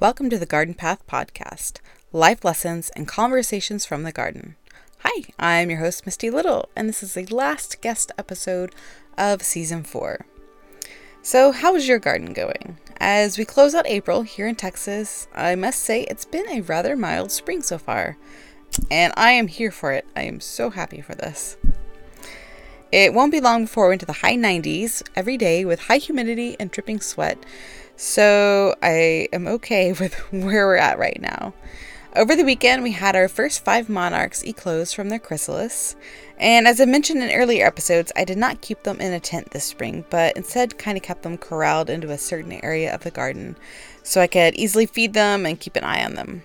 Welcome to the Garden Path Podcast Life Lessons and Conversations from the Garden. Hi, I'm your host, Misty Little, and this is the last guest episode of Season 4. So, how is your garden going? As we close out April here in Texas, I must say it's been a rather mild spring so far, and I am here for it. I am so happy for this. It won't be long before we're into the high 90s every day with high humidity and dripping sweat, so I am okay with where we're at right now. Over the weekend, we had our first five monarchs eclose from their chrysalis. And as I mentioned in earlier episodes, I did not keep them in a tent this spring, but instead kind of kept them corralled into a certain area of the garden so I could easily feed them and keep an eye on them.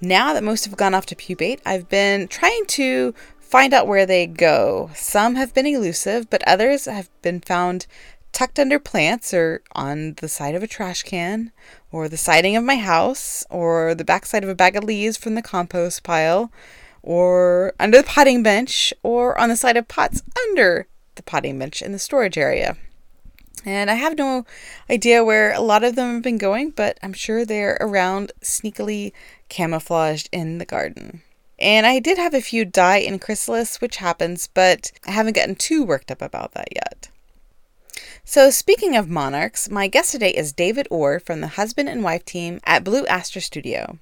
Now that most have gone off to pupate, I've been trying to find out where they go. Some have been elusive, but others have been found tucked under plants or on the side of a trash can or the siding of my house or the backside of a bag of leaves from the compost pile or under the potting bench or on the side of pots under the potting bench in the storage area. And I have no idea where a lot of them have been going, but I'm sure they're around sneakily camouflaged in the garden. And I did have a few die in chrysalis, which happens, but I haven't gotten too worked up about that yet. So, speaking of monarchs, my guest today is David Orr from the husband and wife team at Blue Aster Studio.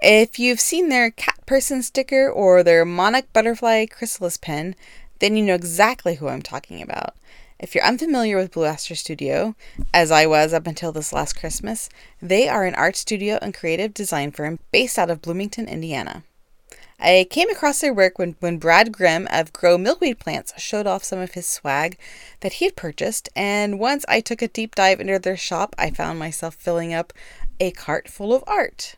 If you've seen their cat person sticker or their monarch butterfly chrysalis pen, then you know exactly who I'm talking about. If you're unfamiliar with Blue Aster Studio, as I was up until this last Christmas, they are an art studio and creative design firm based out of Bloomington, Indiana. I came across their work when, when Brad Grimm of Grow Milkweed Plants showed off some of his swag that he had purchased, and once I took a deep dive into their shop, I found myself filling up a cart full of art.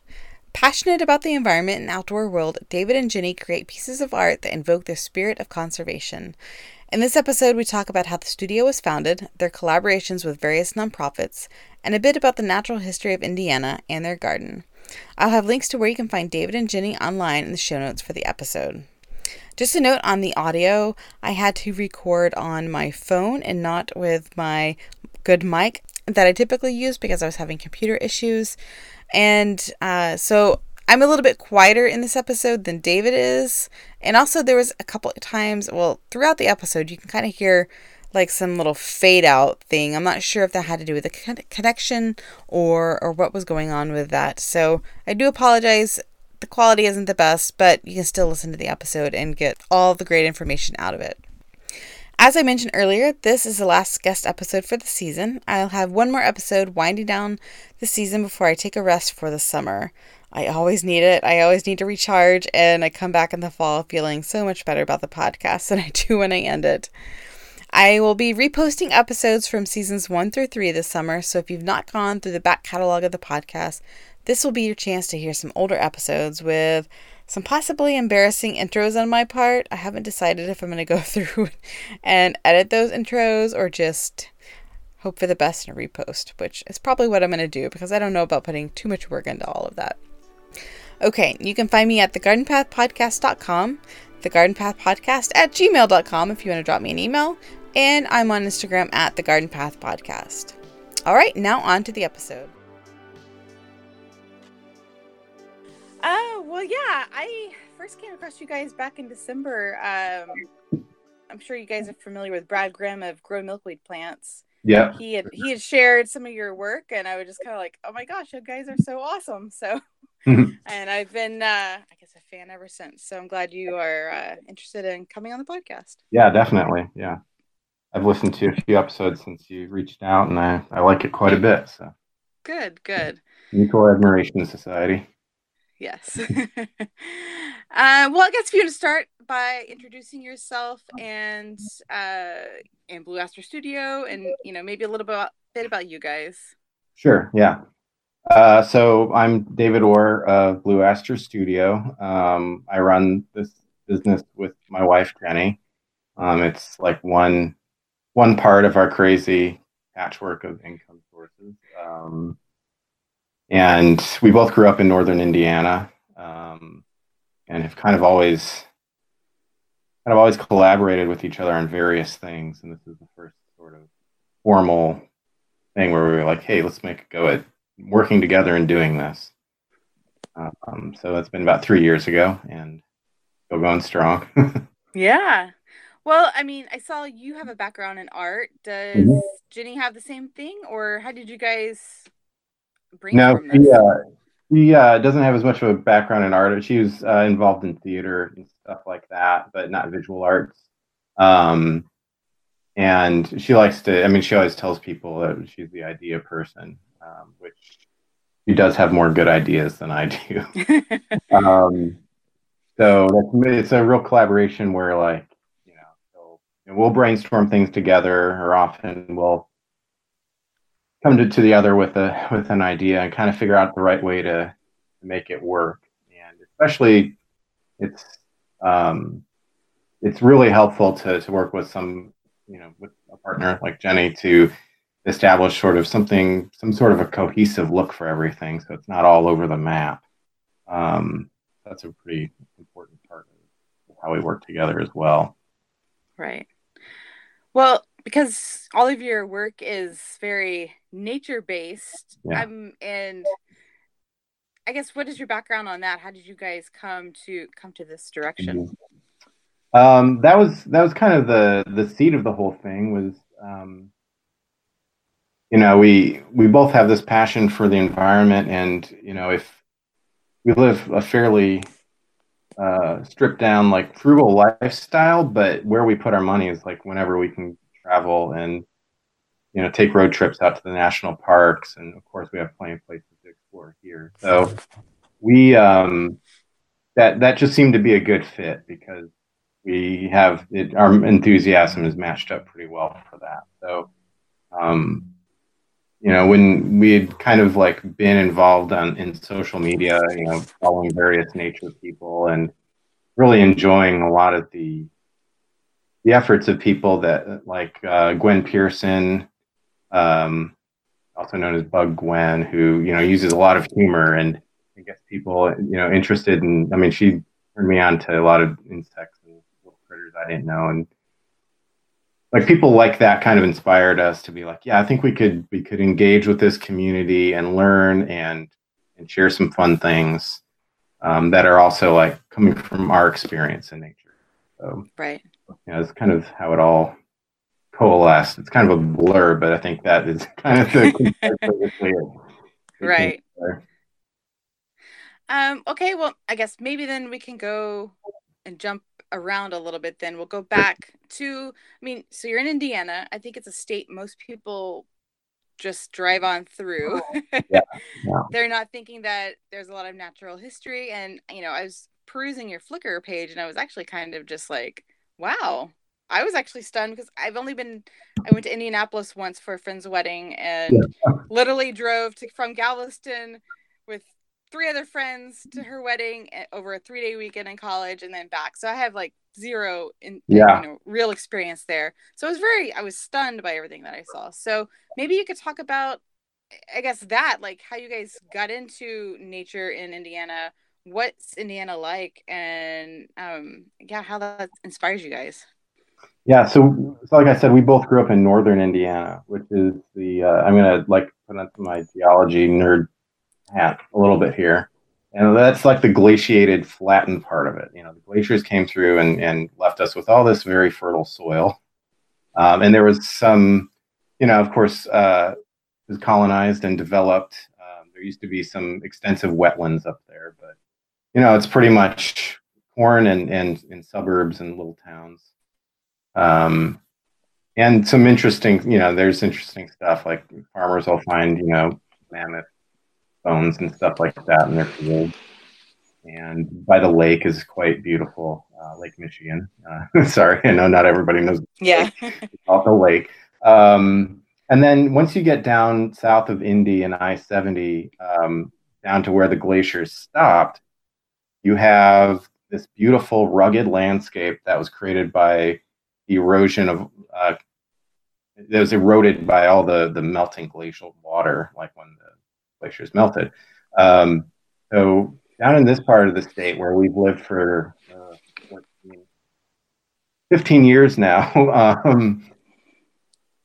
Passionate about the environment and outdoor world, David and Jenny create pieces of art that invoke the spirit of conservation. In this episode, we talk about how the studio was founded, their collaborations with various nonprofits, and a bit about the natural history of Indiana and their garden. I'll have links to where you can find David and Jenny online in the show notes for the episode. Just a note on the audio, I had to record on my phone and not with my good mic that I typically use because I was having computer issues. And uh, so I'm a little bit quieter in this episode than David is. And also, there was a couple of times, well, throughout the episode, you can kind of hear like some little fade out thing. I'm not sure if that had to do with the connection or or what was going on with that. So I do apologize. The quality isn't the best, but you can still listen to the episode and get all the great information out of it. As I mentioned earlier, this is the last guest episode for the season. I'll have one more episode winding down the season before I take a rest for the summer. I always need it. I always need to recharge, and I come back in the fall feeling so much better about the podcast than I do when I end it. I will be reposting episodes from seasons one through three this summer, so if you've not gone through the back catalog of the podcast, this will be your chance to hear some older episodes with some possibly embarrassing intros on my part. I haven't decided if I'm going to go through and edit those intros or just hope for the best and repost, which is probably what I'm going to do because I don't know about putting too much work into all of that. Okay, you can find me at thegardenpathpodcast.com, thegardenpathpodcast at gmail.com if you want to drop me an email, and I'm on Instagram at the Garden Path Podcast. All right, now on to the episode. Oh, uh, well, yeah, I first came across you guys back in December. Um, I'm sure you guys are familiar with Brad Grimm of Grow Milkweed Plants. Yeah. He had he had shared some of your work and I was just kind of like, "Oh my gosh, you guys are so awesome." So and I've been uh I guess a fan ever since. So I'm glad you are uh, interested in coming on the podcast. Yeah, definitely. Yeah. I've listened to a few episodes since you reached out, and I, I like it quite a bit. So good, good. Mutual Admiration Society. Yes. uh, well, I guess if you want to start by introducing yourself and uh, and Blue Aster Studio, and you know maybe a little bit about, bit about you guys. Sure. Yeah. Uh, so I'm David Orr of Blue Aster Studio. Um, I run this business with my wife Jenny. Um, it's like one one part of our crazy patchwork of income sources. Um, and we both grew up in northern Indiana, um, and have kind of always kind of always collaborated with each other on various things. And this is the first sort of formal thing where we were like, "Hey, let's make a go at working together and doing this. Um, so that's been about three years ago, and still going strong. yeah. Well, I mean, I saw you have a background in art. Does mm-hmm. Jenny have the same thing, or how did you guys bring? No, she, uh, she uh, doesn't have as much of a background in art. She was uh, involved in theater and stuff like that, but not visual arts. Um, and she likes to. I mean, she always tells people that she's the idea person, um, which she does have more good ideas than I do. um, so that's, it's a real collaboration where, like, know, we'll brainstorm things together, or often we'll come to, to the other with a with an idea and kind of figure out the right way to make it work. And especially, it's um, it's really helpful to to work with some you know with a partner like Jenny to establish sort of something some sort of a cohesive look for everything so it's not all over the map. Um, that's a pretty important part of how we work together as well. Right well because all of your work is very nature based yeah. um, and i guess what is your background on that how did you guys come to come to this direction mm-hmm. Um, that was that was kind of the the seed of the whole thing was um, you know we we both have this passion for the environment and you know if we live a fairly uh, stripped down like frugal lifestyle but where we put our money is like whenever we can travel and you know take road trips out to the national parks and of course we have plenty of places to explore here so we um, that that just seemed to be a good fit because we have it, our enthusiasm is matched up pretty well for that. So, um, you know, when we had kind of like been involved on in social media, you know, following various nature people and really enjoying a lot of the the efforts of people that like uh, Gwen Pearson, um, also known as Bug Gwen, who you know uses a lot of humor and gets people you know interested in. I mean, she turned me on to a lot of insects and little critters I didn't know. And like people like that kind of inspired us to be like, yeah, I think we could we could engage with this community and learn and and share some fun things um, that are also like coming from our experience in nature. So right, yeah, it's kind of how it all coalesced. It's kind of a blur, but I think that is kind of the right. Um, okay, well, I guess maybe then we can go and jump around a little bit then we'll go back to i mean so you're in indiana i think it's a state most people just drive on through oh. yeah, yeah. they're not thinking that there's a lot of natural history and you know i was perusing your flickr page and i was actually kind of just like wow i was actually stunned because i've only been i went to indianapolis once for a friend's wedding and yeah. literally drove to from galveston with three other friends to her wedding eh, over a three day weekend in college and then back. So I have like zero in yeah. you know, real experience there. So I was very I was stunned by everything that I saw. So maybe you could talk about I guess that like how you guys got into nature in Indiana. What's Indiana like and um yeah, how that inspires you guys. Yeah, so, so like I said, we both grew up in northern Indiana, which is the uh, I'm gonna like put on my geology nerd hat a little bit here. And that's like the glaciated, flattened part of it. You know, the glaciers came through and, and left us with all this very fertile soil. Um, and there was some, you know, of course, uh, was colonized and developed. Um, there used to be some extensive wetlands up there, but, you know, it's pretty much corn and, and, and suburbs and little towns. Um, and some interesting, you know, there's interesting stuff like farmers will find, you know, mammoth bones and stuff like that in their field. And by the lake is quite beautiful, uh, Lake Michigan. Uh, sorry, I know not everybody knows. Yeah, off the lake. Um, and then once you get down south of Indy and I seventy, um, down to where the glaciers stopped, you have this beautiful rugged landscape that was created by erosion of uh, that was eroded by all the the melting glacial water, like when the glaciers melted. Um, so down in this part of the state where we've lived for uh, 14, 15 years now, um,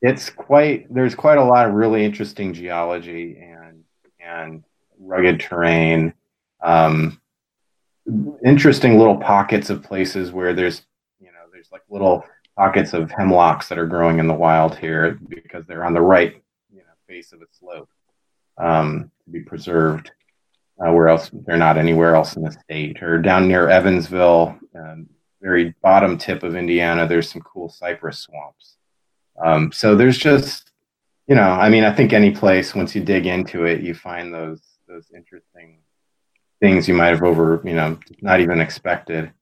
it's quite there's quite a lot of really interesting geology and and rugged terrain. Um, interesting little pockets of places where there's, you know, there's like little pockets of hemlocks that are growing in the wild here because they're on the right, you know, face of a slope um, to be preserved. Uh, where else they're not anywhere else in the state or down near Evansville, um, very bottom tip of Indiana. There's some cool cypress swamps. Um, so there's just, you know, I mean, I think any place once you dig into it, you find those those interesting things you might have over, you know, not even expected.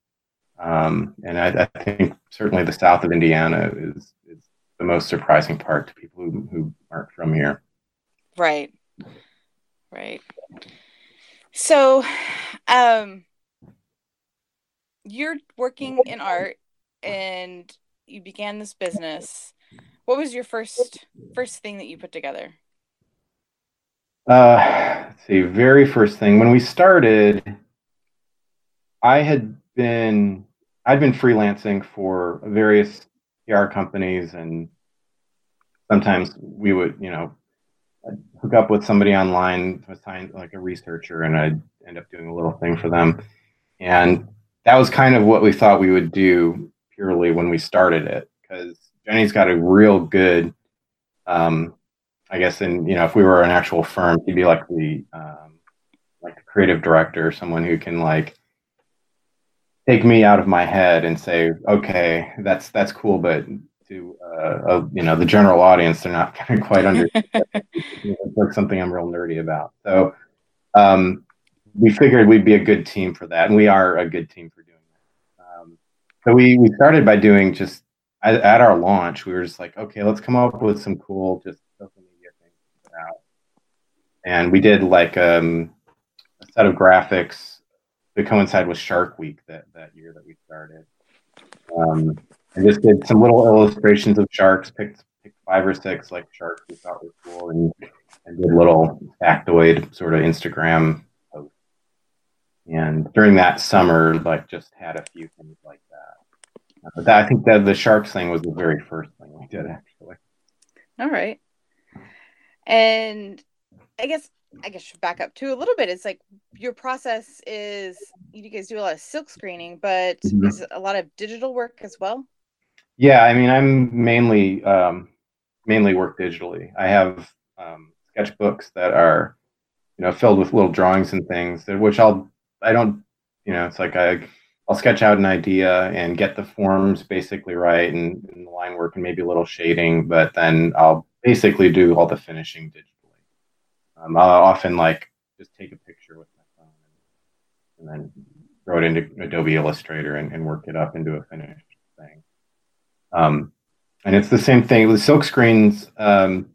Um, and I, I, think certainly the south of Indiana is, is the most surprising part to people who, who aren't from here. Right. Right. So, um, you're working in art and you began this business. What was your first first thing that you put together? Uh, see, very first thing when we started, I had been I'd been freelancing for various PR companies, and sometimes we would, you know, I'd hook up with somebody online, assign like a researcher, and I'd end up doing a little thing for them. And that was kind of what we thought we would do purely when we started it, because Jenny's got a real good um, I guess, and you know, if we were an actual firm, he'd be like the um, like a creative director, someone who can like take me out of my head and say, okay, that's that's cool, but to uh, you know the general audience, they're not going to quite understand. it's something I'm real nerdy about. So um, we figured we'd be a good team for that, and we are a good team for doing that. Um, so we we started by doing just at, at our launch, we were just like, okay, let's come up with some cool just social media things out. And we did like um, a set of graphics to coincide with Shark Week that, that year that we started. Um, I just did some little illustrations of sharks, picked, picked five or six like sharks we thought were cool, and, and did little factoid sort of Instagram posts. And during that summer, like just had a few things like that. Uh, that I think that the sharks thing was the very first thing we did actually. All right. And I guess I guess back up too a little bit. It's like your process is you guys do a lot of silk screening, but mm-hmm. is a lot of digital work as well? Yeah, I mean, I'm mainly um, mainly work digitally. I have um, sketchbooks that are you know filled with little drawings and things, that, which I'll I don't you know it's like I I'll sketch out an idea and get the forms basically right and, and the line work and maybe a little shading, but then I'll basically do all the finishing digitally. Um, I'll often like just take a picture with my phone and, and then throw it into Adobe Illustrator and, and, work it up into a finished. Um, and it's the same thing with silk screens. Um,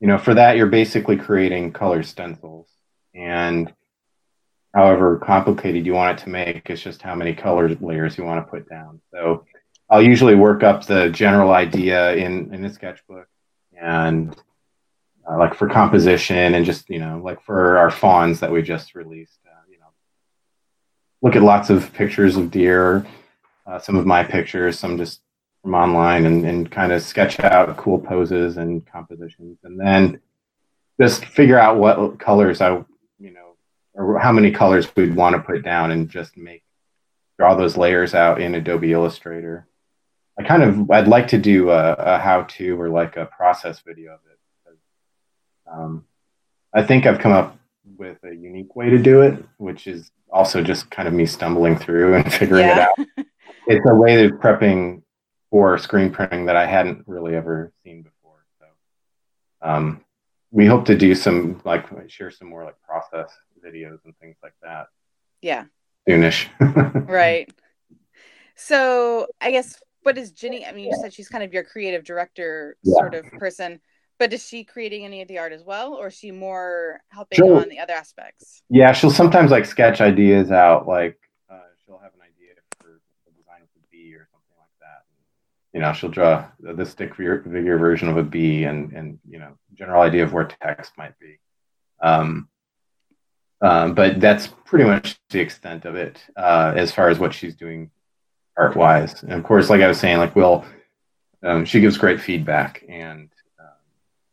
you know, for that, you're basically creating color stencils. And however complicated you want it to make, it's just how many color layers you want to put down. So I'll usually work up the general idea in, in a sketchbook and uh, like for composition and just you know like for our fawns that we just released uh, you know look at lots of pictures of deer uh, some of my pictures some just from online and, and kind of sketch out cool poses and compositions and then just figure out what colors i you know or how many colors we'd want to put down and just make draw those layers out in adobe illustrator I kind of I'd like to do a, a how-to or like a process video of it. Because, um, I think I've come up with a unique way to do it, which is also just kind of me stumbling through and figuring yeah. it out. it's a way of prepping for screen printing that I hadn't really ever seen before. So um, we hope to do some like share some more like process videos and things like that. Yeah. Soonish. right. So I guess what is Jenny? I mean, you said she's kind of your creative director yeah. sort of person, but is she creating any of the art as well, or is she more helping she'll, on the other aspects? Yeah, she'll sometimes like sketch ideas out. Like uh, she'll have an idea for a design of a bee or something like that. You know, she'll draw the stick figure version of a bee, and and you know, general idea of where text might be. Um, um, but that's pretty much the extent of it uh, as far as what she's doing art wise. And of course, like I was saying, like Will, um, she gives great feedback, and um,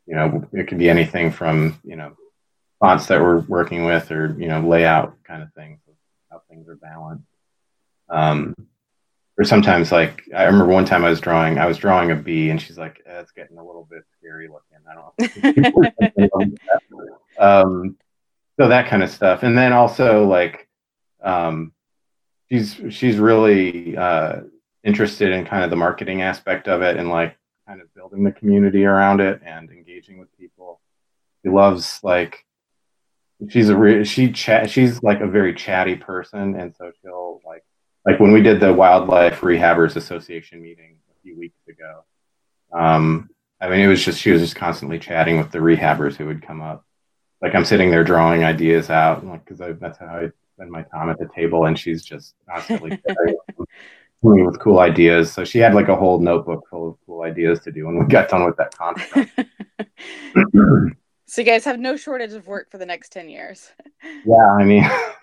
you know, it can be anything from you know fonts that we're working with or you know layout kind of things how things are balanced um, or sometimes like i remember one time i was drawing i was drawing a bee and she's like eh, it's getting a little bit scary looking. I don't know um, so that kind of stuff. And then also like um, she's she's really uh, interested in kind of the marketing aspect of it and like kind of building the community around it and engaging with people. She loves like she's a re- she chat she's like a very chatty person and so she'll like like when we did the wildlife rehabbers association meeting a few weeks ago um i mean it was just she was just constantly chatting with the rehabbers who would come up. Like i'm sitting there drawing ideas out like because that's how i spend my time at the table and she's just constantly coming with cool ideas. So she had like a whole notebook full of cool ideas to do when we got done with that conference So you guys have no shortage of work for the next 10 years. yeah, I mean,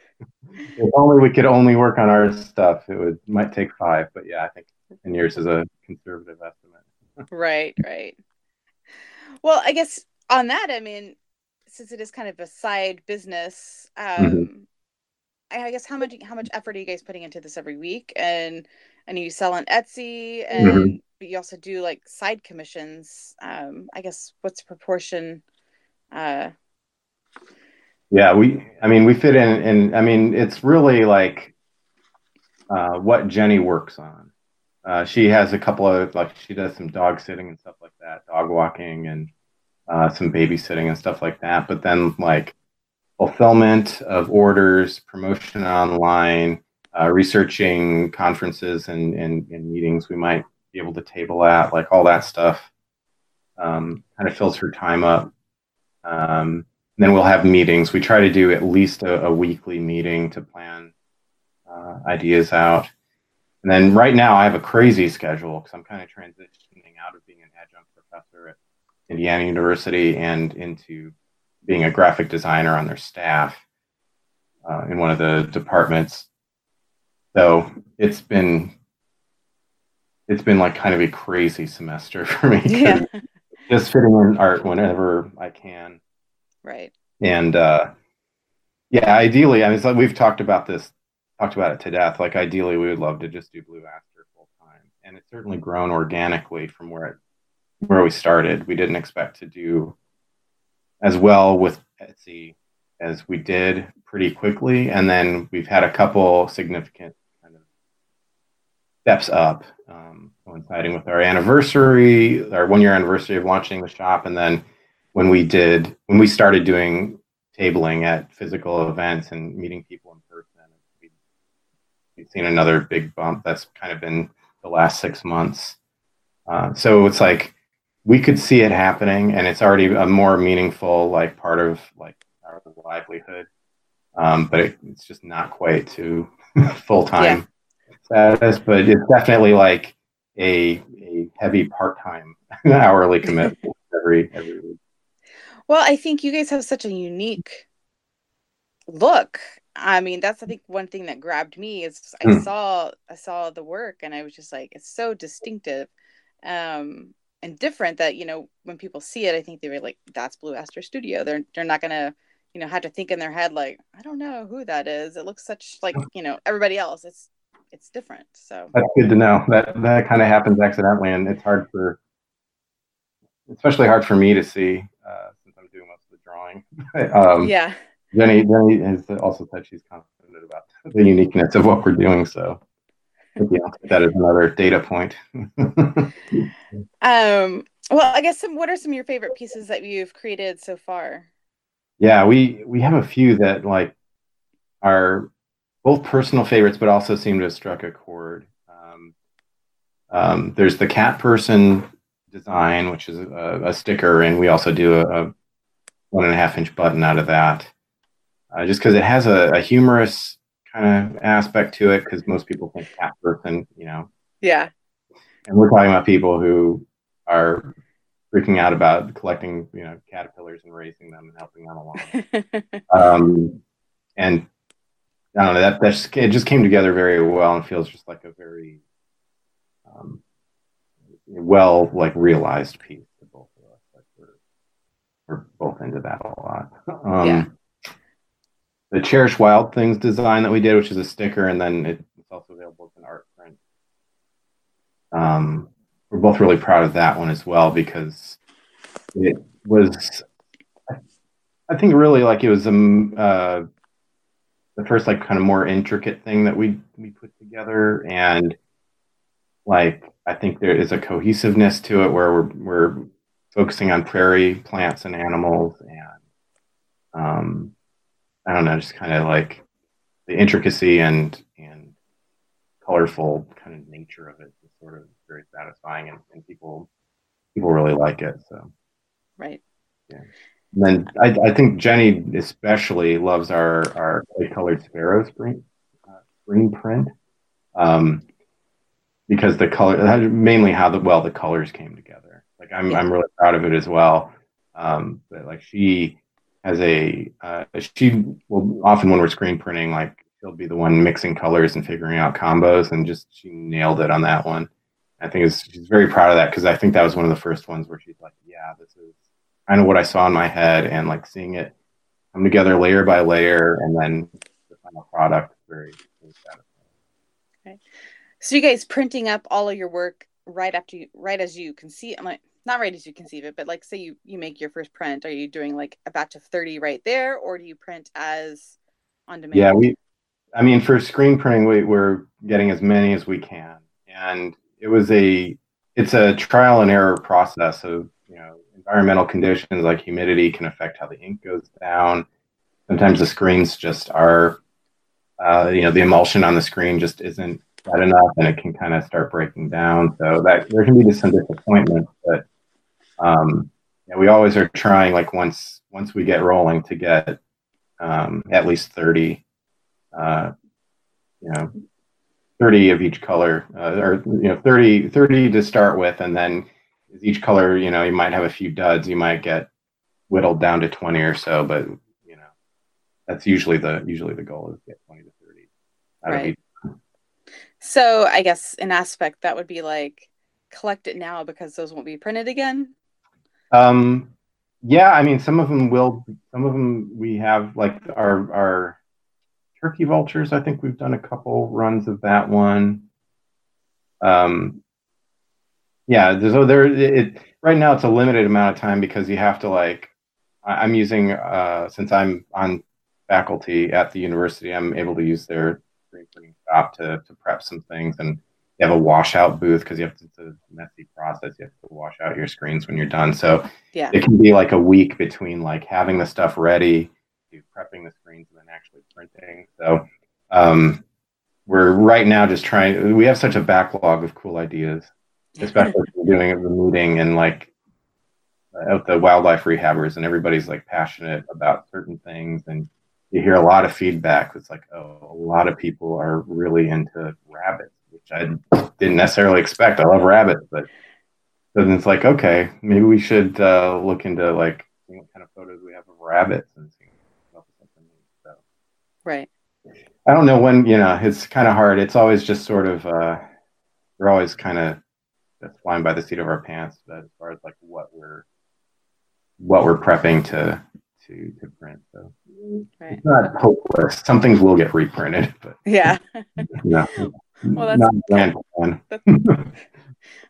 if only we could only work on our stuff, it would might take five. But yeah, I think 10 years is a conservative estimate. right, right. Well, I guess on that, I mean, since it is kind of a side business, um, mm-hmm. I guess how much how much effort are you guys putting into this every week? And I know you sell on Etsy, and mm-hmm. but you also do like side commissions. Um, I guess what's the proportion? Uh, yeah, we. I mean, we fit in, and I mean, it's really like uh, what Jenny works on. Uh, she has a couple of like she does some dog sitting and stuff like that, dog walking and uh, some babysitting and stuff like that. But then like fulfillment of orders, promotion online, uh, researching conferences and, and, and, meetings we might be able to table at, like all that stuff, um, kind of fills her time up. Um, then we'll have meetings. We try to do at least a, a weekly meeting to plan uh, ideas out. And then right now I have a crazy schedule because I'm kind of transitioning out of being an adjunct professor at Indiana University and into being a graphic designer on their staff uh, in one of the departments. So it's been it's been like kind of a crazy semester for me. Yeah just fitting in art whenever I can. Right. And uh, yeah, ideally, I mean, like we've talked about this, talked about it to death. Like ideally, we would love to just do Blue Aster full time, and it's certainly grown organically from where it where we started. We didn't expect to do as well with Etsy as we did pretty quickly, and then we've had a couple significant kind of steps up. Um, coinciding with our anniversary, our one year anniversary of launching the shop. And then when we did, when we started doing tabling at physical events and meeting people in person, we've seen another big bump. That's kind of been the last six months. Uh, so it's like we could see it happening, and it's already a more meaningful like part of like our livelihood. Um, but it, it's just not quite to full time yeah. status. But it's definitely like a, a heavy part-time hourly commitment every every week. Well, I think you guys have such a unique look. I mean, that's I think one thing that grabbed me is I mm. saw I saw the work and I was just like, it's so distinctive um, and different that you know when people see it, I think they were like, that's Blue Aster Studio. They're they're not gonna you know have to think in their head like, I don't know who that is. It looks such like you know everybody else. It's it's different. So that's good to know. That that kind of happens accidentally, and it's hard for, especially hard for me to see uh, since I'm doing most of the drawing. um, yeah. Jenny Jenny has also said she's confident about the uniqueness of what we're doing. So yeah, that is another data point. um. Well, I guess some. What are some of your favorite pieces that you've created so far? Yeah, we we have a few that like are both personal favorites, but also seem to have struck a chord. Um, um, there's the cat person design, which is a, a sticker, and we also do a, a, one and a half inch button out of that, uh, just because it has a, a humorous kind of aspect to it. Because most people think cat person, you know. Yeah. And we're talking about people who are freaking out about collecting, you know, caterpillars and raising them and helping them along. um, and I don't know that that it just came together very well and feels just like a very um, well like realized piece to both of us. Like we're both into that a lot. Um, yeah. The Cherish Wild Things design that we did, which is a sticker, and then it's also available as an art print. Um, we're both really proud of that one as well because it was, I think, really like it was um, uh, the first like kind of more intricate thing that we we put together, and like I think there is a cohesiveness to it where we're we're focusing on prairie plants and animals and um, I don't know, just kind of like the intricacy and and colorful kind of nature of it is sort of very satisfying and, and people people really like it. So right. Yeah. And then I, I think Jenny especially loves our our clay colored sparrow screen uh, screen print. Um, because the color mainly how the well the colors came together. Like I'm yeah. I'm really proud of it as well. Um, but like she has a uh, she will often when we're screen printing like she'll be the one mixing colors and figuring out combos and just she nailed it on that one. I think she's very proud of that because I think that was one of the first ones where she's like, yeah, this is kind of what I saw in my head and like seeing it come together layer by layer and then the final product very, very satisfying. Okay. So you guys printing up all of your work right after you, right as you conceive, I'm like, not right as you conceive it, but like say you you make your first print, are you doing like a batch of 30 right there, or do you print as on demand? Yeah, we, I mean, for screen printing, we, we're getting as many as we can, and it was a, it's a trial and error process of you know environmental conditions like humidity can affect how the ink goes down. Sometimes the screens just are, uh, you know, the emulsion on the screen just isn't that enough and it can kind of start breaking down. So that there can be some disappointment, but um, yeah, we always are trying like once once we get rolling to get um, at least 30, uh, you know, 30 of each color uh, or, you know, 30, 30 to start with. And then each color, you know, you might have a few duds, you might get whittled down to 20 or so, but you know, that's usually the, usually the goal is get 20 to 30 right. So I guess an aspect that would be like collect it now because those won't be printed again. Um, yeah, I mean, some of them will. Some of them we have like our our turkey vultures. I think we've done a couple runs of that one. Um, yeah, so there. It right now it's a limited amount of time because you have to like. I'm using uh, since I'm on faculty at the university. I'm able to use their screen printing shop to to prep some things, and have a washout booth because you have to, it's a messy process. You have to wash out your screens when you're done. So yeah, it can be like a week between like having the stuff ready, to prepping the screens, and then actually printing. So um, we're right now just trying. We have such a backlog of cool ideas, especially doing the meeting and like at the wildlife rehabbers, and everybody's like passionate about certain things and you hear a lot of feedback. It's like, oh, a lot of people are really into rabbits, which I didn't necessarily expect. I love rabbits, but then it's like, okay, maybe we should uh, look into like what kind of photos we have of rabbits and see so. Right. I don't know when, you know, it's kind of hard. It's always just sort of, uh, we're always kind of flying by the seat of our pants as far as like what we're, what we're prepping to to to print. So right. it's not hopeless. Some things will get reprinted, but yeah, no, well, that's, not. That's, well,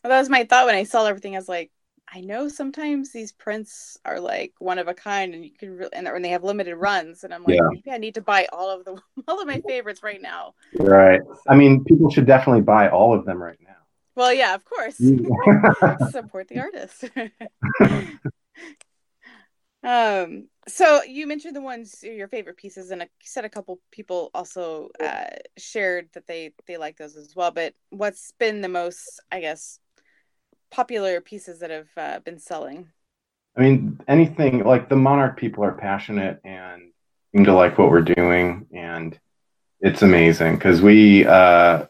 that was my thought when I saw everything. I was like, I know sometimes these prints are like one of a kind, and you can really, and when they have limited runs, and I'm like, yeah. maybe I need to buy all of the all of my favorites right now. Right. I mean, people should definitely buy all of them right now. Well, yeah, of course. Support the artist. um, so you mentioned the ones your favorite pieces, and you said a couple people also uh, shared that they they like those as well. But what's been the most, I guess, popular pieces that have uh, been selling? I mean, anything like the Monarch people are passionate and seem to like what we're doing, and it's amazing because we, uh,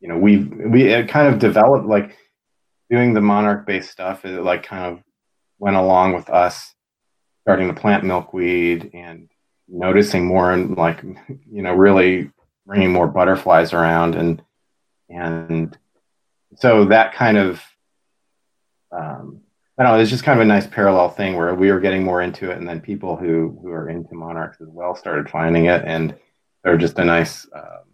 you know, we we kind of developed like doing the Monarch based stuff. It like kind of went along with us starting to plant milkweed and noticing more and like you know really bringing more butterflies around and and so that kind of um, I don't know. It's just kind of a nice parallel thing where we were getting more into it, and then people who who are into monarchs as well started finding it, and they're just a nice, um,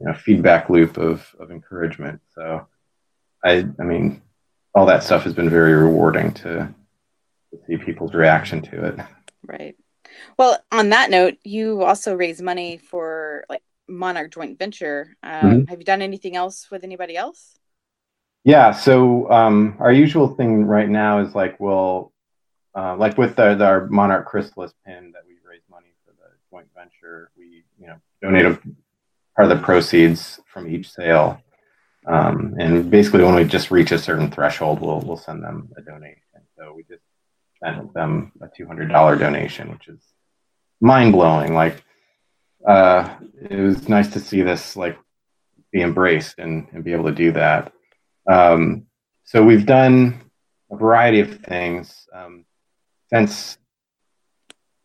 you know, feedback loop of of encouragement. So, I I mean, all that stuff has been very rewarding to, to see people's reaction to it. Right. Well, on that note, you also raise money for like Monarch joint venture. Um, mm-hmm. Have you done anything else with anybody else? Yeah. So um, our usual thing right now is like we'll uh, like with the, the, our Monarch Chrysalis pin that we raise money for the joint venture. We you know donate a part of the proceeds from each sale, um, and basically when we just reach a certain threshold, we'll we'll send them a donation. So we just sent them a two hundred dollar donation, which is mind blowing. Like uh, it was nice to see this like be embraced and, and be able to do that. Um, so we've done a variety of things um, since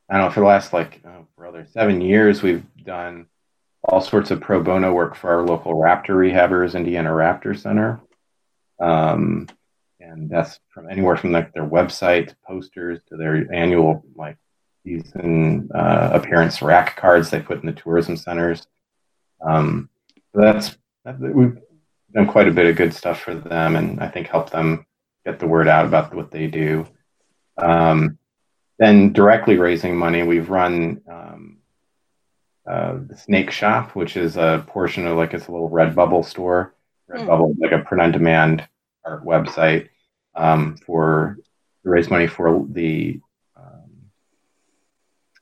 I don't know for the last like oh brother seven years we've done all sorts of pro bono work for our local raptor rehabbers, Indiana Raptor Center. Um, and that's from anywhere from like their website posters to their annual like season uh, appearance rack cards they put in the tourism centers. Um, so that's that, we've done quite a bit of good stuff for them, and I think help them get the word out about what they do. Um, then directly raising money, we've run um, uh, the Snake Shop, which is a portion of like it's a little Redbubble store. Redbubble, mm. like a print-on-demand art website um, for to raise money for the um,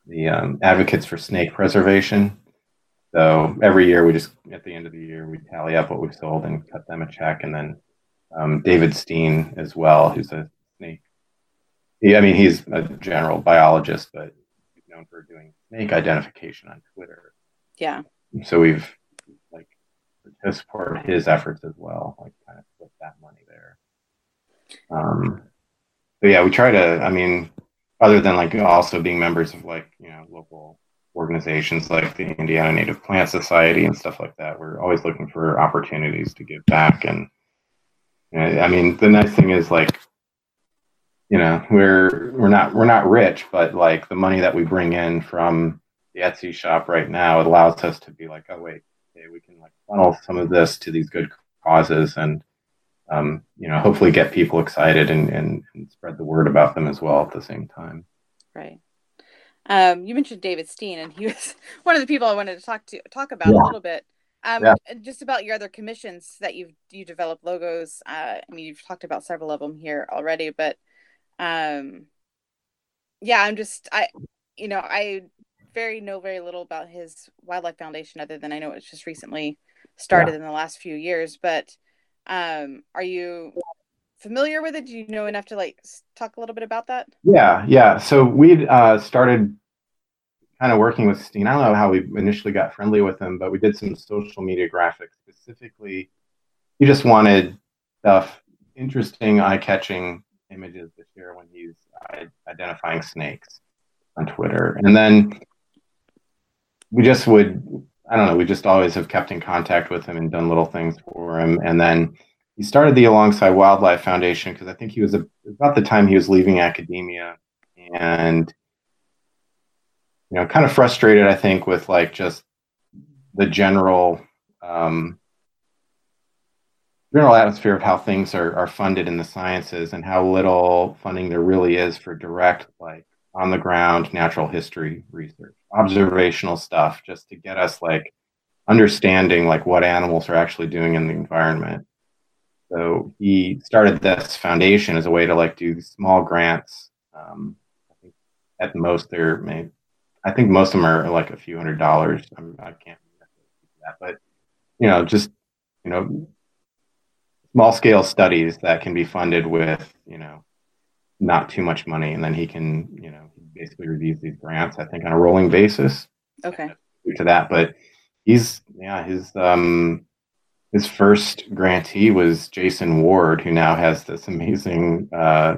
the um, advocates for snake preservation. So every year we just at the end of the year we tally up what we've sold and cut them a check, and then um, David Steen as well, who's a snake. He, I mean, he's a general biologist, but he's known for doing snake identification on Twitter. Yeah. So we've like to support his efforts as well, like kind of put that money there. Um, but yeah, we try to. I mean, other than like also being members of like you know local organizations like the Indiana Native Plant Society and stuff like that. We're always looking for opportunities to give back. And I mean, the nice thing is like, you know, we're we're not we're not rich, but like the money that we bring in from the Etsy shop right now, it allows us to be like, oh wait, okay, we can like funnel some of this to these good causes and um, you know, hopefully get people excited and, and, and spread the word about them as well at the same time. Right. Um, you mentioned David Steen, and he was one of the people I wanted to talk to talk about yeah. a little bit. Um, yeah. just about your other commissions that you've you developed logos. Uh, I mean, you've talked about several of them here already, but um, yeah, I'm just I, you know, I very know very little about his wildlife foundation other than I know it's just recently started yeah. in the last few years. But um, are you familiar with it? Do you know enough to like talk a little bit about that? Yeah, yeah. So we uh, started kind of working with Steen. I don't know how we initially got friendly with him, but we did some social media graphics. Specifically, he just wanted stuff, interesting, eye-catching images to share when he's identifying snakes on Twitter, and then we just would. I don't know. We just always have kept in contact with him and done little things for him, and then he started the Alongside Wildlife Foundation because I think he was a, about the time he was leaving academia and you know kind of frustrated I think with like just the general um, general atmosphere of how things are, are funded in the sciences and how little funding there really is for direct like on the ground natural history research observational stuff just to get us like understanding like what animals are actually doing in the environment so he started this foundation as a way to like do small grants. Um, I at most they're maybe, I think most of them are like a few hundred dollars. I'm, I can't that, but you know, just you know, small scale studies that can be funded with you know not too much money, and then he can you know basically reviews these grants. I think on a rolling basis. Okay. To that, but he's yeah his um his first grantee was Jason Ward, who now has this amazing uh,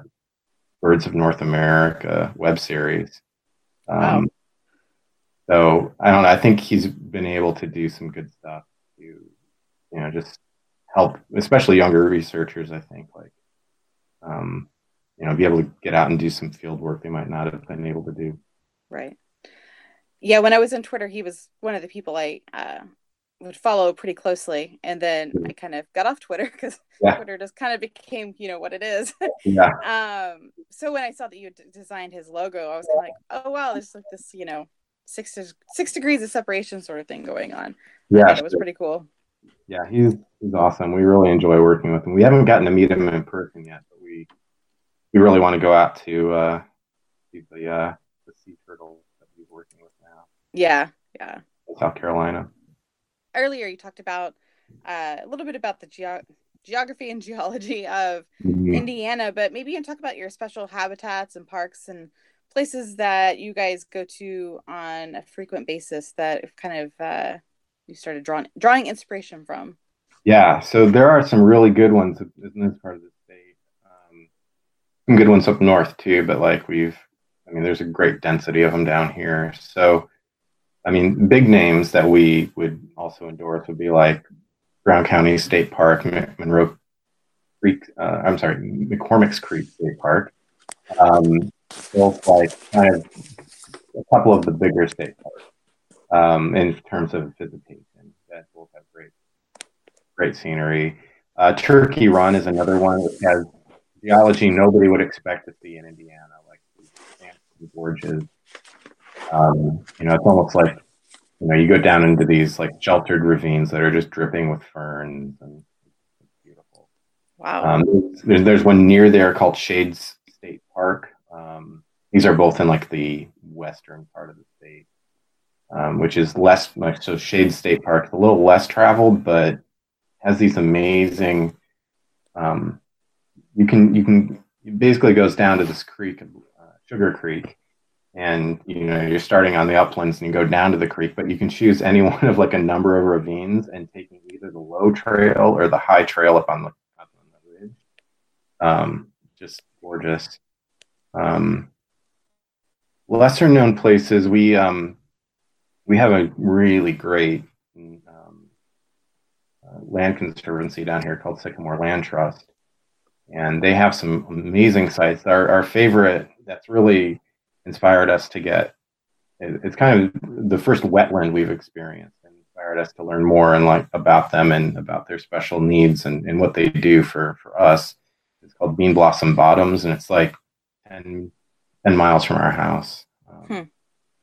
Birds of North America web series. Um, wow. So I don't know. I think he's been able to do some good stuff to, you know, just help, especially younger researchers. I think like, um, you know, be able to get out and do some field work they might not have been able to do. Right. Yeah, when I was on Twitter, he was one of the people I uh, would follow pretty closely, and then I kind of got off Twitter because yeah. Twitter just kind of became, you know, what it is. yeah. Um. So when I saw that you d- designed his logo, I was kind of like, oh wow, there's like this, you know, six six degrees of separation sort of thing going on. Yeah, it was pretty cool. Yeah, he's he's awesome. We really enjoy working with him. We haven't gotten to meet him in person yet, but we we really want to go out to uh, see the uh, the sea turtle that we're working with now. Yeah, yeah. South Carolina earlier you talked about uh, a little bit about the ge- geography and geology of mm-hmm. Indiana, but maybe you can talk about your special habitats and parks and places that you guys go to on a frequent basis that kind of uh, you started drawing drawing inspiration from. Yeah, so there are some really good ones in this part of the some good ones up north too, but like we've, I mean, there's a great density of them down here. So I mean, big names that we would also endorse would be like Brown County State Park, Monroe Creek, uh, I'm sorry, McCormick's Creek State Park. Um, both like kind of a couple of the bigger state parks um, in terms of visitation that both have great, great scenery. Uh, Turkey Run is another one which has geology nobody would expect to see in Indiana, like the gorges, um, you know, it's almost like you know you go down into these like sheltered ravines that are just dripping with ferns and it's beautiful. Wow. Um, there's there's one near there called Shades State Park. Um, these are both in like the western part of the state, um, which is less like so. Shades State Park, a little less traveled, but has these amazing. Um, you can you can it basically goes down to this creek, uh, Sugar Creek, and you know you're starting on the uplands and you go down to the creek but you can choose any one of like a number of ravines and taking either the low trail or the high trail up on the, up on the ridge. Um, just gorgeous. Um, lesser known places we um, we have a really great um, uh, land conservancy down here called sycamore land trust and they have some amazing sites. Our, our favorite that's really inspired us to get it's kind of the first wetland we've experienced and inspired us to learn more and like about them and about their special needs and, and what they do for for us. It's called Beanblossom Bottoms and it's like 10, 10 miles from our house. Um, hmm.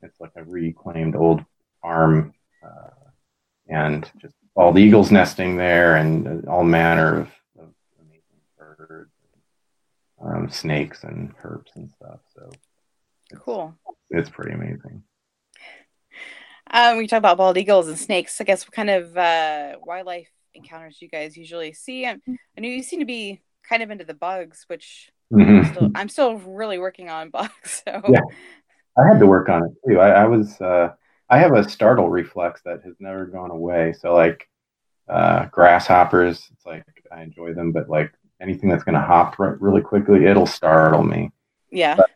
it's like a reclaimed old farm uh, and just all the eagles nesting there and all manner of, of amazing birds um, snakes and herps and stuff so Cool. It's pretty amazing. Um, we talk about bald eagles and snakes. I guess what kind of uh, wildlife encounters you guys usually see? I know you seem to be kind of into the bugs, which mm-hmm. I'm, still, I'm, still, really working on bugs. So yeah, I had to work on it too. I, I was uh, I have a startle reflex that has never gone away. So like uh, grasshoppers, it's like I enjoy them, but like anything that's going to hop right, really quickly, it'll startle me. Yeah. But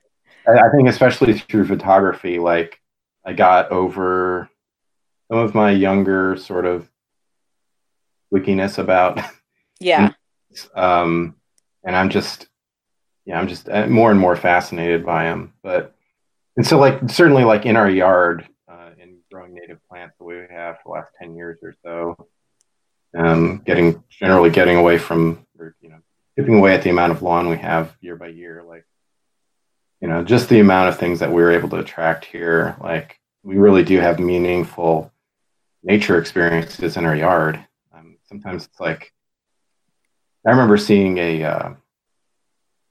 I think especially through photography, like I got over some of my younger sort of wickiness about yeah um and i'm just yeah i'm just uh, more and more fascinated by them but and so like certainly like in our yard uh, in growing native plants the way we have for the last 10 years or so um getting generally getting away from or you know chipping away at the amount of lawn we have year by year like you know, just the amount of things that we are able to attract here. Like we really do have meaningful nature experiences in our yard. Um, sometimes it's like I remember seeing a uh,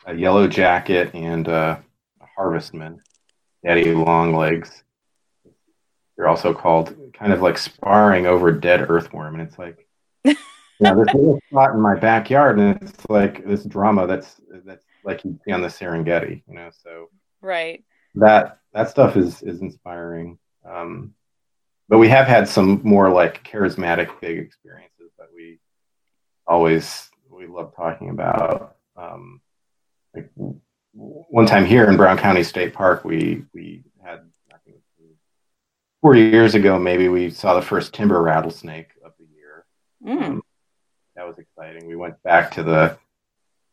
a yellow jacket and uh, a harvestman, daddy long legs. They're also called kind of like sparring over dead earthworm, and it's like. Yeah, this little spot in my backyard, and it's like this drama that's that's like you see on the Serengeti, you know. So right, that that stuff is is inspiring. Um, but we have had some more like charismatic big experiences that we always we love talking about. Um, like one time here in Brown County State Park, we we had I think four years ago maybe we saw the first timber rattlesnake of the year. Mm. Um, that was exciting. We went back to the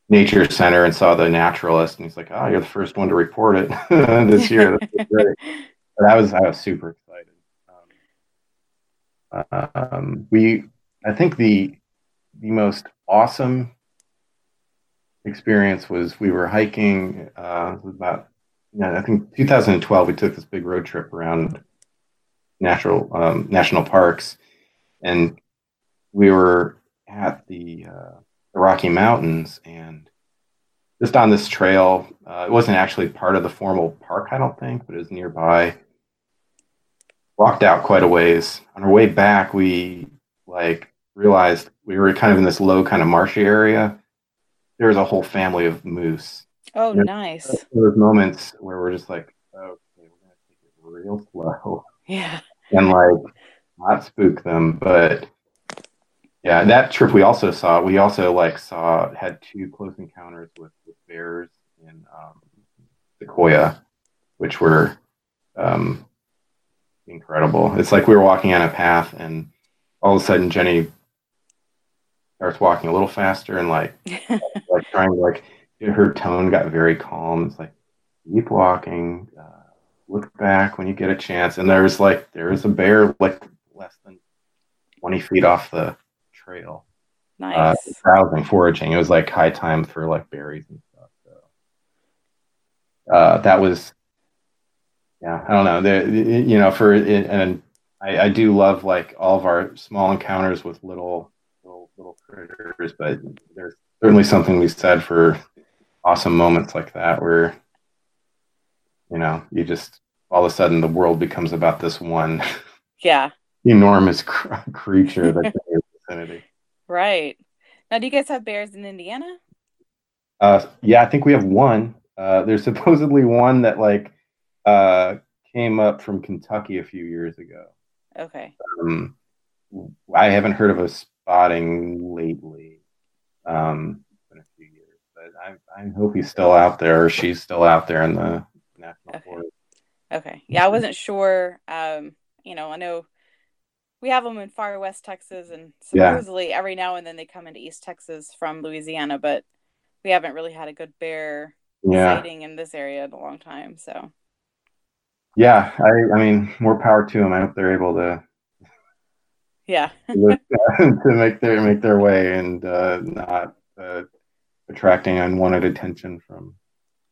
nature center and saw the naturalist, and he's like, "Oh, you're the first one to report it this year." but I was I was super excited. Um, um, we, I think the the most awesome experience was we were hiking uh, about yeah, I think 2012 we took this big road trip around natural um, national parks and we were at the, uh, the Rocky Mountains and just on this trail uh, it wasn't actually part of the formal park I don't think but it was nearby walked out quite a ways on our way back we like realized we were kind of in this low kind of marshy area there was a whole family of moose. Oh, and nice. There was moments where we're just like, okay, we're gonna take it real slow. Yeah. And like not spook them, but yeah, that trip we also saw. We also like saw had two close encounters with, with bears in um, Sequoia, which were um, incredible. It's like we were walking on a path, and all of a sudden Jenny starts walking a little faster and like like trying to like her tone got very calm. It's like keep walking, uh, look back when you get a chance. And there's like there's a bear like less than twenty feet off the trail. Nice. Uh, browsing, foraging. It was like high time for like berries and stuff. So uh, that was yeah, I don't know. The, you know, for and I, I do love like all of our small encounters with little little little critters, but there's certainly something we said for awesome moments like that where you know you just all of a sudden the world becomes about this one yeah enormous cr- creature your vicinity right now do you guys have bears in indiana uh yeah i think we have one uh there's supposedly one that like uh came up from kentucky a few years ago okay um i haven't heard of a spotting lately. Um, been a few years, but I, I hope he's still out there or she's still out there in the national okay. forest. Okay. Yeah, I wasn't sure. Um, you know, I know we have them in far west Texas, and supposedly yeah. every now and then they come into East Texas from Louisiana, but we haven't really had a good bear yeah. sighting in this area in a long time. So, yeah, I, I mean, more power to them. I hope they're able to yeah to make their make their way and uh, not uh, attracting unwanted attention from,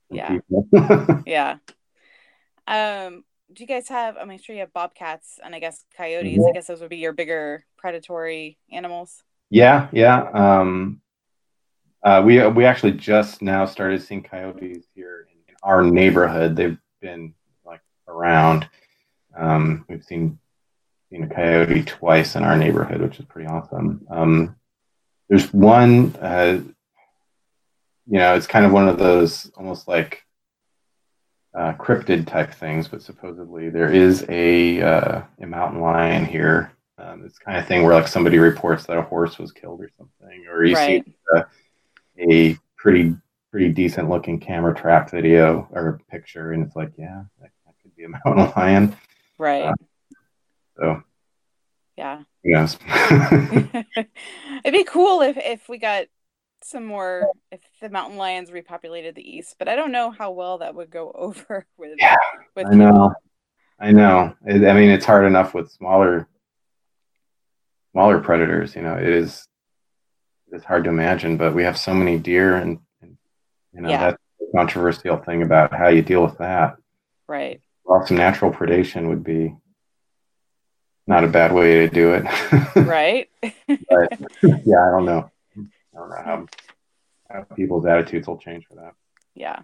from yeah people. yeah um do you guys have I'm sure you have bobcats and i guess coyotes yeah. i guess those would be your bigger predatory animals yeah yeah um uh, we we actually just now started seeing coyotes here in, in our neighborhood they've been like around um, we've seen seen a coyote twice in our neighborhood, which is pretty awesome. Um, there's one, uh, you know, it's kind of one of those almost like uh, cryptid type things, but supposedly there is a, uh, a mountain lion here. Um, it's kind of thing where like somebody reports that a horse was killed or something, or you right. see a, a pretty pretty decent looking camera trap video or picture, and it's like, yeah, that, that could be a mountain lion, right? Uh, so yeah. Yes. It'd be cool if if we got some more if the mountain lions repopulated the east, but I don't know how well that would go over with. Yeah, with I know. I know. I mean, it's hard enough with smaller smaller predators. You know, it is it's hard to imagine, but we have so many deer, and, and you know yeah. that's the controversial thing about how you deal with that. Right. Well, some natural predation would be not a bad way to do it. right. but yeah, I don't know. I don't know how, how people's attitudes will change for that. Yeah.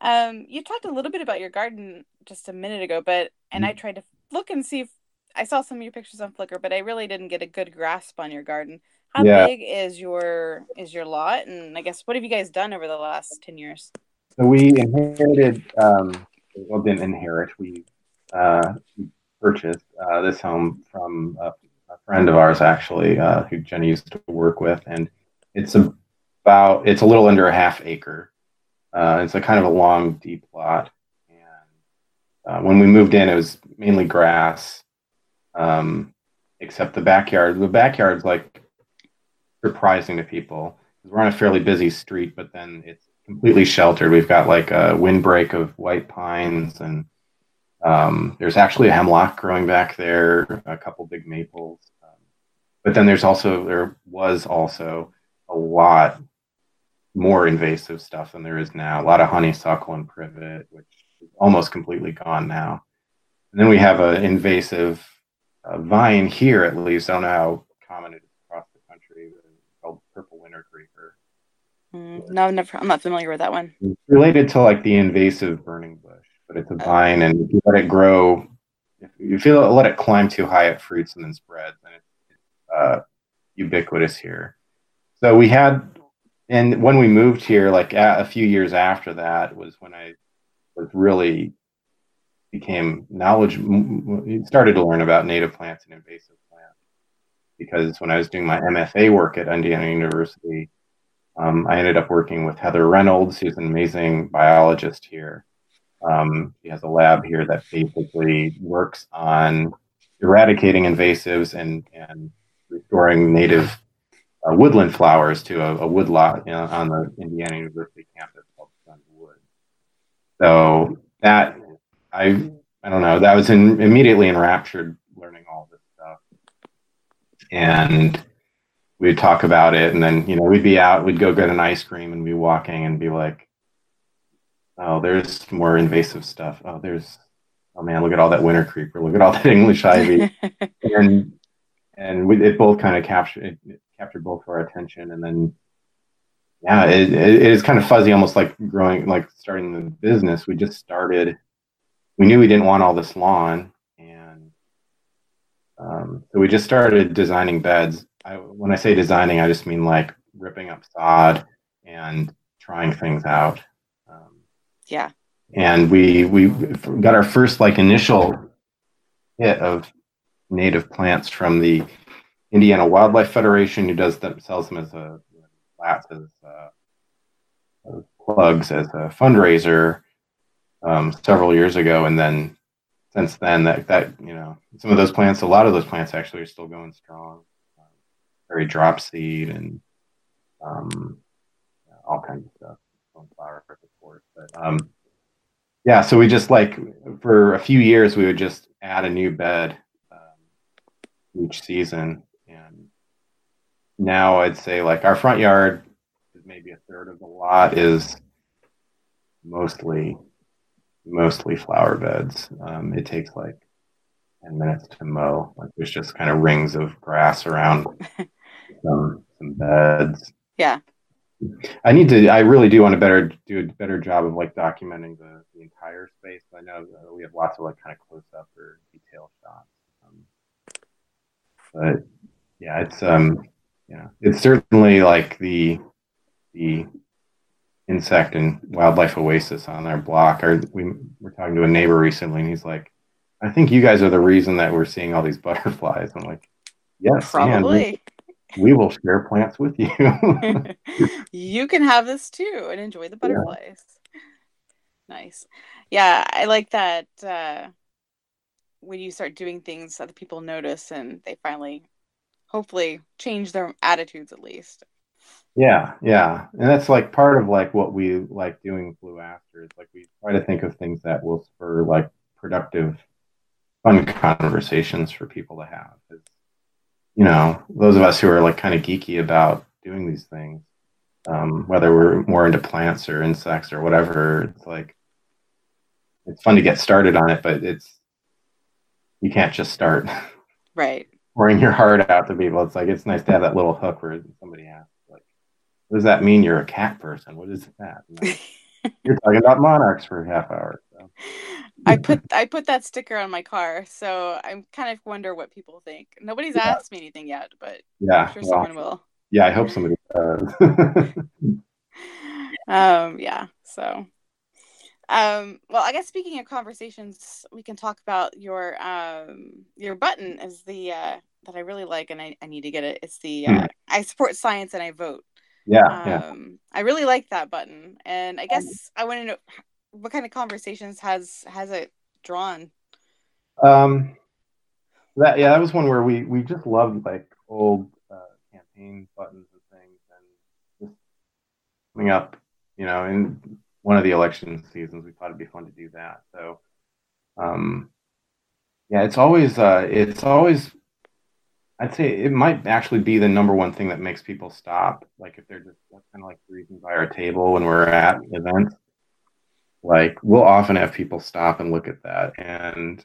Um, you talked a little bit about your garden just a minute ago, but and mm-hmm. I tried to look and see if I saw some of your pictures on Flickr, but I really didn't get a good grasp on your garden. How yeah. big is your is your lot? And I guess what have you guys done over the last ten years? So we inherited um well didn't inherit, we uh purchased uh, this home from a, a, friend of ours, actually, uh, who Jenny used to work with, and it's about it's a little under a half acre. Uh, it's a kind of a long, deep lot, and uh, when we moved in, it was mainly grass, um, except the backyard. The backyard's like surprising to people. Because we're on a fairly busy street, but then it's completely sheltered. We've got like a windbreak of white pines, and um, there's actually a hemlock growing back there, a couple big maples. Um, but then there's also there was also a lot more invasive stuff than there is now. A lot of honeysuckle and privet, which is almost completely gone now. And then we have an invasive uh, vine here, at least. I don't know how common it is across the country, it's called purple winter creeper. Mm, no, never. I'm not familiar with that one. It's related to like the invasive burning bush, but it's a vine, and if you let it grow, if you feel let it climb too high, it fruits and then spreads, and it's uh, ubiquitous here. So we had and when we moved here, like a few years after that, was when I was really became knowledge started to learn about native plants and invasive plants because when I was doing my MFA work at Indiana University, um, I ended up working with Heather Reynolds, who's an amazing biologist here. Um, has a lab here that basically works on eradicating invasives and, and restoring native uh, woodland flowers to a, a wood lot you know, on the Indiana University campus called Sunwood. So that I I don't know that was in, immediately enraptured learning all this stuff, and we'd talk about it, and then you know we'd be out, we'd go get an ice cream, and be walking and be like, oh, there's more invasive stuff. Oh, there's oh man, look at all that winter creeper, look at all that English ivy, and and we, it both kind of captured it, captured both our attention. And then yeah it, it is kind of fuzzy almost like growing like starting the business. We just started we knew we didn't want all this lawn. And um, so we just started designing beds. I, when i say designing i just mean like ripping up sod and trying things out. Um, yeah and we we got our first like initial hit of native plants from the Indiana Wildlife Federation, who does them sells them as a flats as, uh, as plugs as a fundraiser um, several years ago, and then since then that that you know some of those plants, a lot of those plants actually are still going strong. Um, prairie dropseed and um, all kinds of stuff. Flower, of course, but um, yeah. So we just like for a few years we would just add a new bed um, each season and now I'd say like our front yard is maybe a third of the lot is mostly mostly flower beds. Um, it takes like 10 minutes to mow. Like there's just kind of rings of grass around some, some beds. Yeah. I need to, I really do want to better do a better job of like documenting the, the entire space. I know we have lots of like kind of close up or detail shots. Um, but yeah, it's, um, yeah, it's certainly like the the insect and wildlife oasis on our block. Our, we were talking to a neighbor recently, and he's like, "I think you guys are the reason that we're seeing all these butterflies." I'm like, "Yes, probably." We, will share plants with you. you can have this too and enjoy the butterflies. Yeah. Nice. Yeah, I like that. Uh, when you start doing things that people notice and they finally hopefully change their attitudes at least. Yeah, yeah, and that's like part of like what we like doing with Blue Asters. Like we try to think of things that will spur like productive, fun conversations for people to have. You know, those of us who are like kind of geeky about doing these things, um, whether we're more into plants or insects or whatever, it's like it's fun to get started on it, but it's you can't just start. Right pouring your heart out to people. It's like it's nice to have that little hook where somebody asks, like, "What does that mean? You're a cat person? What is that?" You're talking about monarchs for a half hour. So. I put I put that sticker on my car, so I'm kind of wonder what people think. Nobody's yeah. asked me anything yet, but yeah, I'm sure well, someone will. Yeah, I hope somebody does. um, yeah. So um, well, I guess speaking of conversations, we can talk about your um, your button is the uh, that I really like, and I, I need to get it. It's the uh, hmm. I support science and I vote. Yeah, um, yeah. I really like that button, and I guess I want to know what kind of conversations has has it drawn. Um, that yeah, that was one where we we just loved like old uh, campaign buttons and things, and just coming up, you know, in one of the election seasons, we thought it'd be fun to do that. So, um, yeah, it's always uh, it's always I'd say it might actually be the number one thing that makes people stop. Like if they're just that's kind of like reading by our table when we're at events, like we'll often have people stop and look at that and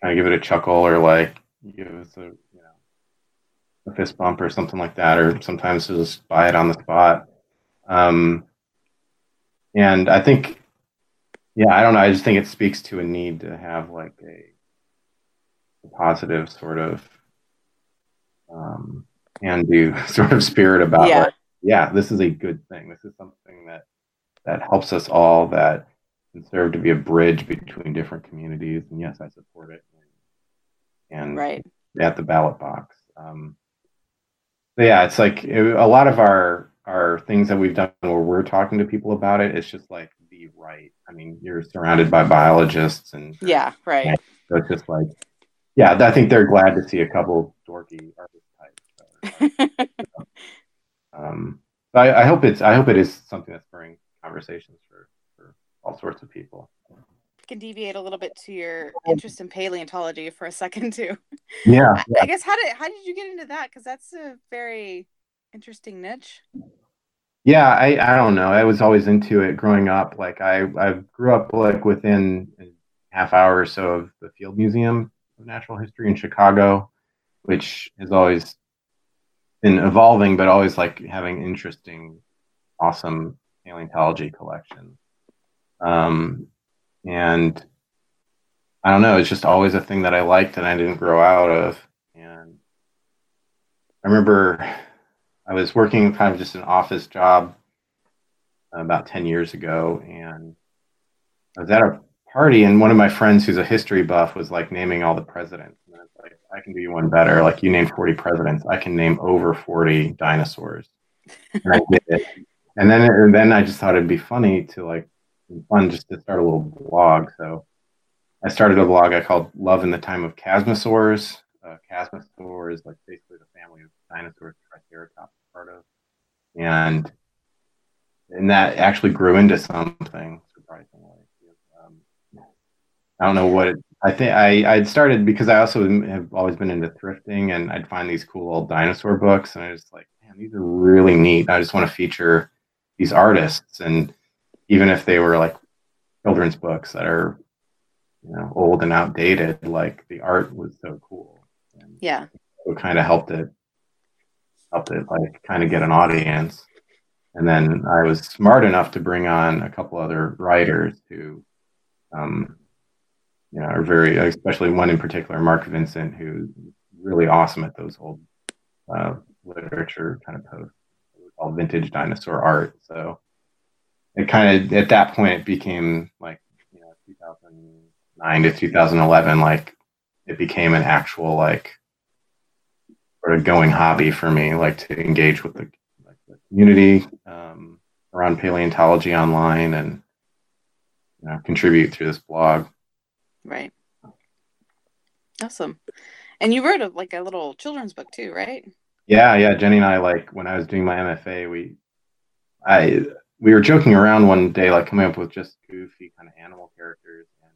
kind of give it a chuckle or like give us a you know a fist bump or something like that, or sometimes just buy it on the spot. Um, and I think, yeah, I don't know. I just think it speaks to a need to have like a, a positive sort of um, and do sort of spirit about yeah. Like, yeah, this is a good thing. This is something that that helps us all. That can serve to be a bridge between different communities. And yes, I support it. And, right at the ballot box. Um, yeah, it's like it, a lot of our our things that we've done where we're talking to people about it. It's just like the right. I mean, you're surrounded by biologists and yeah, right. So it's just like yeah, I think they're glad to see a couple dorky artist types. So, um, I, I, hope it's I hope it is something that's spurring conversations all sorts of people. can deviate a little bit to your um, interest in paleontology for a second too. Yeah, yeah. I guess how did how did you get into that? Because that's a very interesting niche. Yeah, I, I don't know. I was always into it growing up. Like I I grew up like within a half hour or so of the Field Museum of natural history in Chicago, which has always been evolving, but always like having interesting, awesome paleontology collections. Um, and I don't know, it's just always a thing that I liked and I didn't grow out of. And I remember I was working kind of just an office job about 10 years ago, and I was at a party, and one of my friends who's a history buff was like naming all the presidents. And I was like, I can do you one better. Like you named 40 presidents, I can name over 40 dinosaurs. And I did it. And then and then I just thought it'd be funny to like fun just to start a little blog. So I started a blog I called Love in the Time of Chasmosaurs. Uh, Chasmosaur is like basically the family of dinosaurs Triceratops part of. And and that actually grew into something surprisingly. I don't know what it, I think I I'd started because I also have always been into thrifting and I'd find these cool old dinosaur books and I was like, man, these are really neat. I just want to feature these artists and even if they were like children's books that are you know old and outdated, like the art was so cool. And yeah, it kind of helped it helped it like kind of get an audience. And then I was smart enough to bring on a couple other writers who um, you know, are very, especially one in particular, Marc Vincent, who's really awesome at those old uh, literature kind of posts called vintage dinosaur art. So it kind of, at that point, it became like, you know, 2009 to 2011, like it became an actual, like, sort of going hobby for me, like to engage with the, like, the community um, around paleontology online and, you know, contribute through this blog. Right. Awesome. And you wrote a, like a little children's book too, right? Yeah, yeah. Jenny and I like when I was doing my MFA, we I we were joking around one day, like coming up with just goofy kind of animal characters, and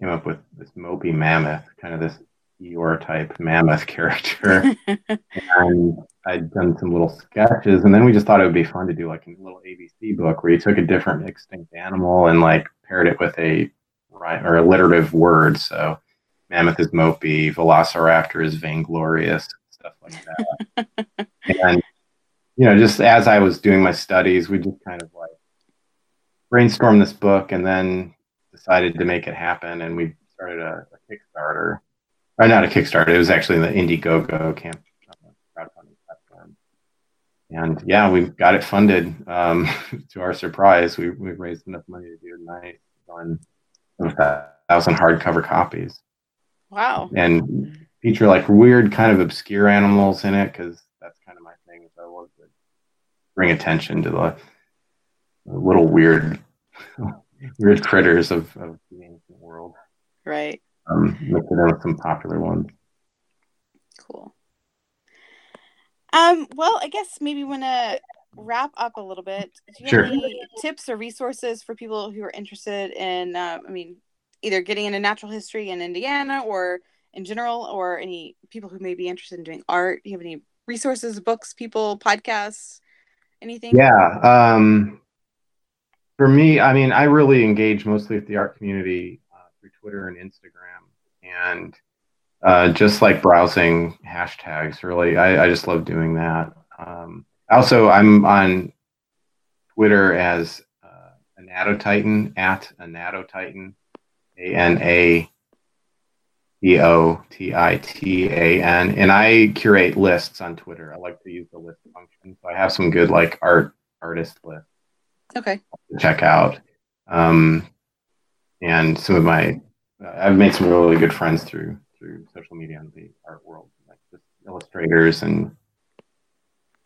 came up with this mopey mammoth, kind of this Eeyore type mammoth character. and I'd done some little sketches, and then we just thought it would be fun to do like a little ABC book where you took a different extinct animal and like paired it with a right or alliterative word. So mammoth is mopey, velociraptor is vainglorious, stuff like that. and you know, just as I was doing my studies, we just kind of like brainstormed this book and then decided to make it happen. And we started a, a Kickstarter, or not a Kickstarter. It was actually the Indiegogo camp crowdfunding platform. And yeah, we got it funded. Um, to our surprise, we we raised enough money to do a nice fun thousand hardcover copies. Wow. And feature like weird kind of obscure animals in it because that's kind of my thing. Is I love to bring attention to the, the little weird, weird critters of, of the ancient world. Right. Um, mix it in with some popular ones. Cool. Um, well, I guess maybe when uh wrap up a little bit, do you Sure. have any tips or resources for people who are interested in, uh, I mean, either getting into natural history in Indiana or in general, or any people who may be interested in doing art? Do you have any resources, books, people, podcasts, anything? Yeah. Um, for me, I mean, I really engage mostly with the art community uh, through Twitter and Instagram, and uh, just like browsing hashtags. Really, I, I just love doing that. Um, also, I'm on Twitter as uh, Anatotitan at Anatotitan, A N A E O T I T A N, and I curate lists on Twitter. I like to use the list function, so I have some good like art artist lists Okay. to check out. Um, and some of my, I've made some really good friends through through social media in the art world, like just illustrators and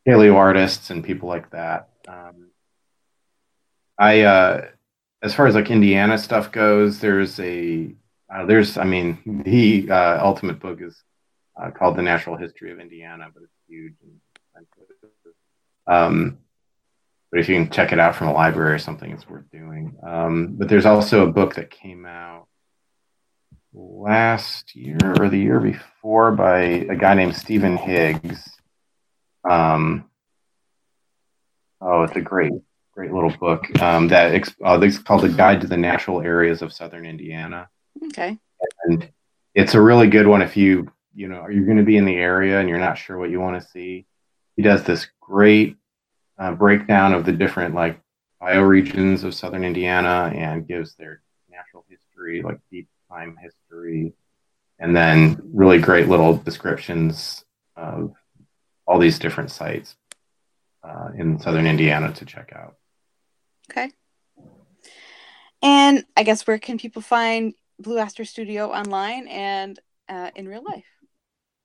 paleo artists and people like that. Um, I, uh, as far as like Indiana stuff goes, there's a, uh, there's, I mean, the uh, ultimate book is uh, called The Natural History of Indiana, but it's huge and expensive. Um, but if you can check it out from a library or something, it's worth doing. Um, but there's also a book that came out last year or the year before by a guy named Steven Higgs. Um, oh, it's a great, great little book um, that ex- uh, it's called "The Guide to the Natural Areas of Southern Indiana," Okay. and it's a really good one if you, you know, are you going to be in the area and you're not sure what you want to see. He does this great uh, breakdown of the different like bioregions of southern Indiana and gives their natural history, like deep time history, and then really great little descriptions of all these different sites uh, in southern Indiana to check out. Okay. And I guess where can people find Blue Aster Studio online and uh, in real life?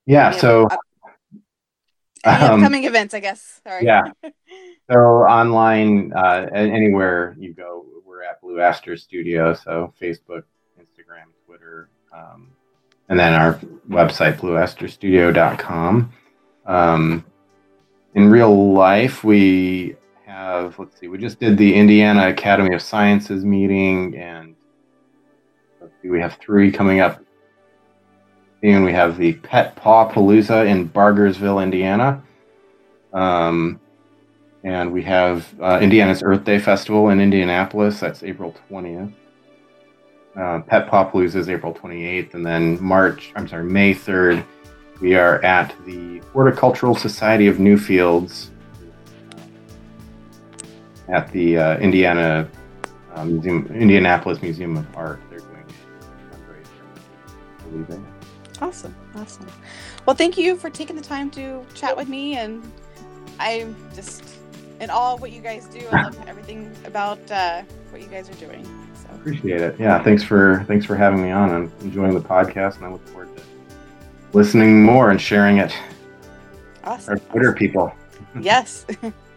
Yeah, so up- um, upcoming events, I guess. Sorry. yeah. So online, uh, anywhere you go, we're at Blue Aster Studio. So Facebook, Instagram, Twitter, um, and then our website, blueasterstudio.com. Um, in real life, we have, let's see, we just did the Indiana Academy of Sciences meeting, and we have three coming up. And we have the Pet Paw Palooza in Bargersville, Indiana. Um, and we have uh, Indiana's Earth Day Festival in Indianapolis. That's April 20th. Uh, Pet Paw Palooza is April 28th. And then March, I'm sorry, May 3rd, we are at the Horticultural Society of Newfields at the uh, Indiana uh, Museum, Indianapolis Museum of Art. They're Awesome. Awesome. Well, thank you for taking the time to chat with me. And I'm just in awe of what you guys do. I love everything about uh, what you guys are doing. So, Appreciate it. Yeah, thanks for thanks for having me on. I'm enjoying the podcast, and I look forward to listening more and sharing it. awesome. Our Twitter people. Yes.